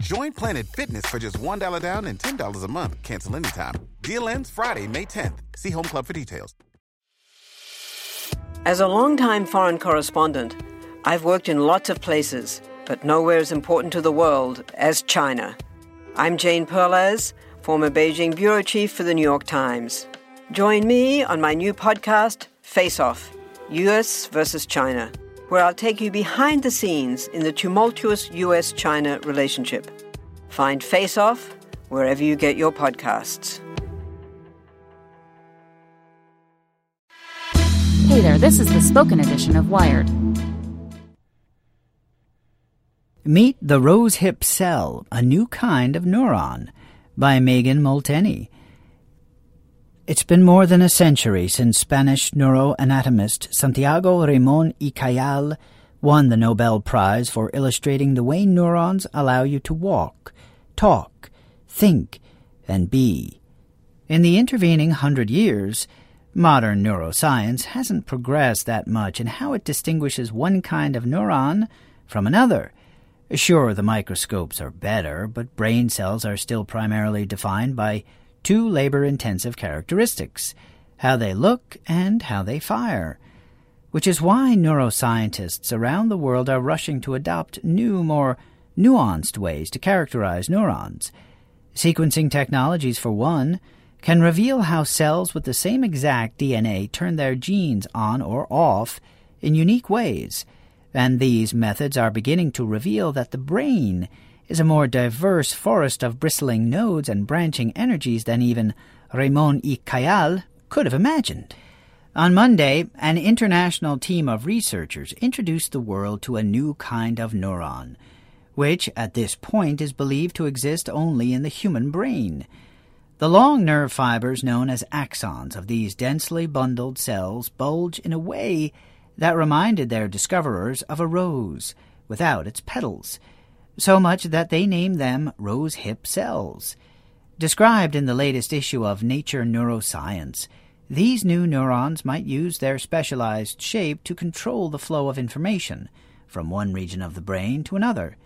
Join Planet Fitness for just $1 down and $10 a month. Cancel anytime. Deal ends Friday, May 10th. See Home Club for details. As a longtime foreign correspondent, I've worked in lots of places, but nowhere as important to the world as China. I'm Jane Perlez, former Beijing bureau chief for the New York Times. Join me on my new podcast, Face Off US versus China, where I'll take you behind the scenes in the tumultuous US China relationship. Find Face Off wherever you get your podcasts. Hey there, this is the spoken edition of Wired. Meet the rose hip cell, a new kind of neuron, by Megan Molteni. It's been more than a century since Spanish neuroanatomist Santiago Ramon y Cajal won the Nobel Prize for illustrating the way neurons allow you to walk, talk, think, and be. In the intervening hundred years, Modern neuroscience hasn't progressed that much in how it distinguishes one kind of neuron from another. Sure, the microscopes are better, but brain cells are still primarily defined by two labor intensive characteristics how they look and how they fire. Which is why neuroscientists around the world are rushing to adopt new, more nuanced ways to characterize neurons. Sequencing technologies, for one, can reveal how cells with the same exact DNA turn their genes on or off in unique ways, and these methods are beginning to reveal that the brain is a more diverse forest of bristling nodes and branching energies than even Ramon y Cajal could have imagined. On Monday, an international team of researchers introduced the world to a new kind of neuron, which at this point is believed to exist only in the human brain. The long nerve fibers known as axons of these densely bundled cells bulge in a way that reminded their discoverers of a rose without its petals, so much that they name them rose hip cells. Described in the latest issue of Nature Neuroscience, these new neurons might use their specialized shape to control the flow of information from one region of the brain to another.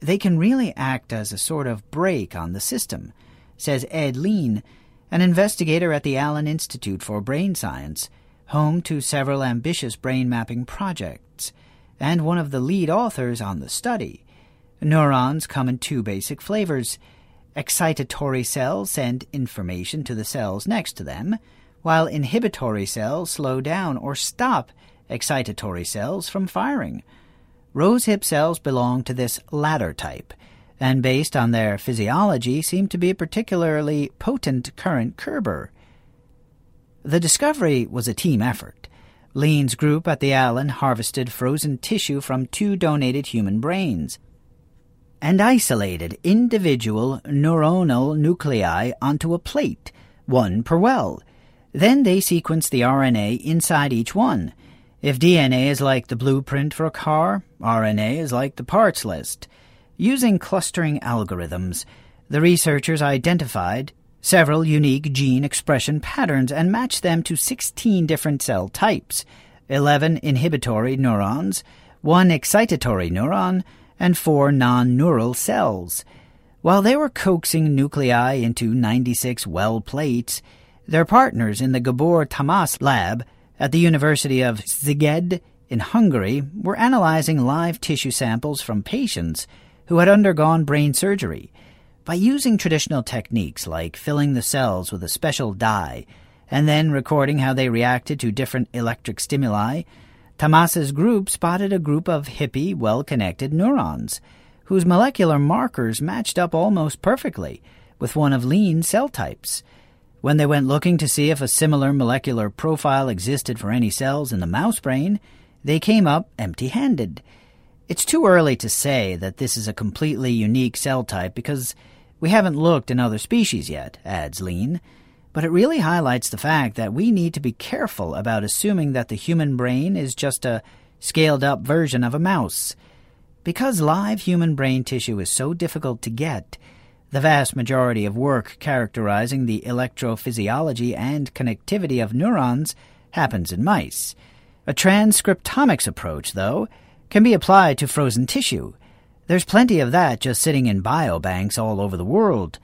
They can really act as a sort of brake on the system says Ed Lein, an investigator at the Allen Institute for Brain Science, home to several ambitious brain mapping projects, and one of the lead authors on the study. Neurons come in two basic flavors. Excitatory cells send information to the cells next to them, while inhibitory cells slow down or stop excitatory cells from firing. Rosehip cells belong to this latter type, and based on their physiology seem to be a particularly potent current curber. The discovery was a team effort. Lein's group at the Allen harvested frozen tissue from two donated human brains and isolated individual neuronal nuclei onto a plate, one per well. Then they sequence the RNA inside each one. If DNA is like the blueprint for a car, RNA is like the parts list. Using clustering algorithms, the researchers identified several unique gene expression patterns and matched them to 16 different cell types 11 inhibitory neurons, 1 excitatory neuron, and 4 non neural cells. While they were coaxing nuclei into 96 well plates, their partners in the Gabor Tamas lab at the University of Szeged in Hungary were analyzing live tissue samples from patients who had undergone brain surgery. By using traditional techniques like filling the cells with a special dye and then recording how they reacted to different electric stimuli, Tamas's group spotted a group of hippie, well connected neurons, whose molecular markers matched up almost perfectly with one of Lein's cell types. When they went looking to see if a similar molecular profile existed for any cells in the mouse brain, they came up empty handed. It's too early to say that this is a completely unique cell type because We haven't looked in other species yet, adds Lean, but it really highlights the fact that we need to be careful about assuming that the human brain is just a scaled up version of a mouse. Because live human brain tissue is so difficult to get, the vast majority of work characterizing the electrophysiology and connectivity of neurons happens in mice. A transcriptomics approach, though, can be applied to frozen tissue. There's plenty of that just sitting in biobanks all over the world.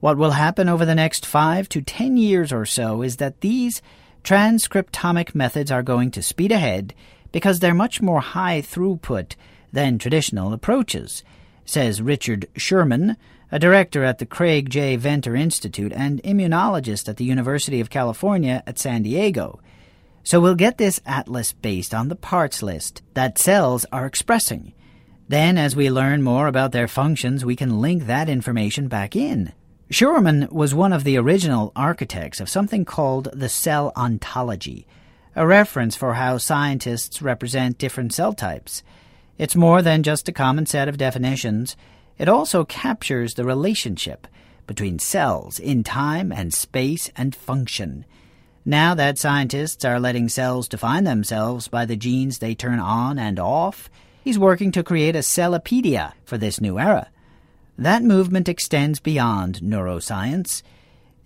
What will happen over the next five to ten years or so is that these transcriptomic methods are going to speed ahead because they're much more high throughput than traditional approaches, says Richard Scheuermann, a director at the Craig J. Venter Institute and immunologist at the University of California at San Diego. So we'll get this atlas based on the parts list that cells are expressing. Then, as we learn more about their functions, we can link that information back in. Scheuermann was one of the original architects of something called the cell ontology, a reference for how scientists represent different cell types. It's more than just a common set of definitions, it also captures the relationship between cells in time and space and function. Now that scientists are letting cells define themselves by the genes they turn on and off, he's working to create a cellopedia for this new era. That movement extends beyond neuroscience.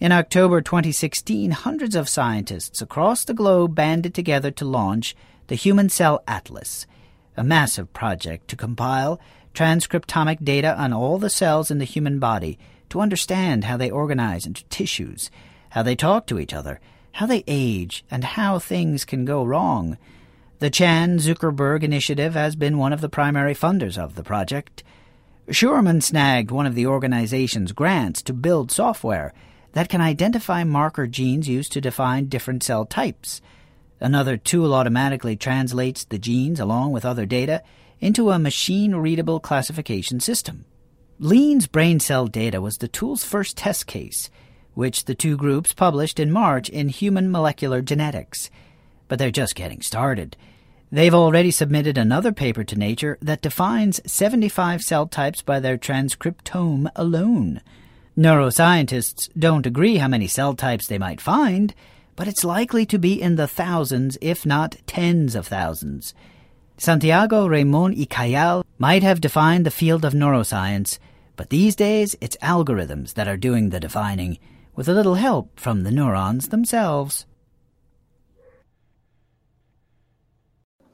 In October 2016, hundreds of scientists across the globe banded together to launch the Human Cell Atlas, a massive project to compile transcriptomic data on all the cells in the human body to understand how they organize into tissues, how they talk to each other, how they age, and how things can go wrong. The Chan Zuckerberg Initiative has been one of the primary funders of the project. Scheuermann snagged one of the organization's grants to build software that can identify marker genes used to define different cell types. Another tool automatically translates the genes along with other data into a machine readable classification system. Lein's brain cell data was the tool's first test case which the two groups published in March in Human Molecular Genetics. But they're just getting started. They've already submitted another paper to Nature that defines 75 cell types by their transcriptome alone. Neuroscientists don't agree how many cell types they might find, but it's likely to be in the thousands, if not tens of thousands. Santiago Ramon y Cajal might have defined the field of neuroscience, but these days it's algorithms that are doing the defining, with a little help from the neurons themselves.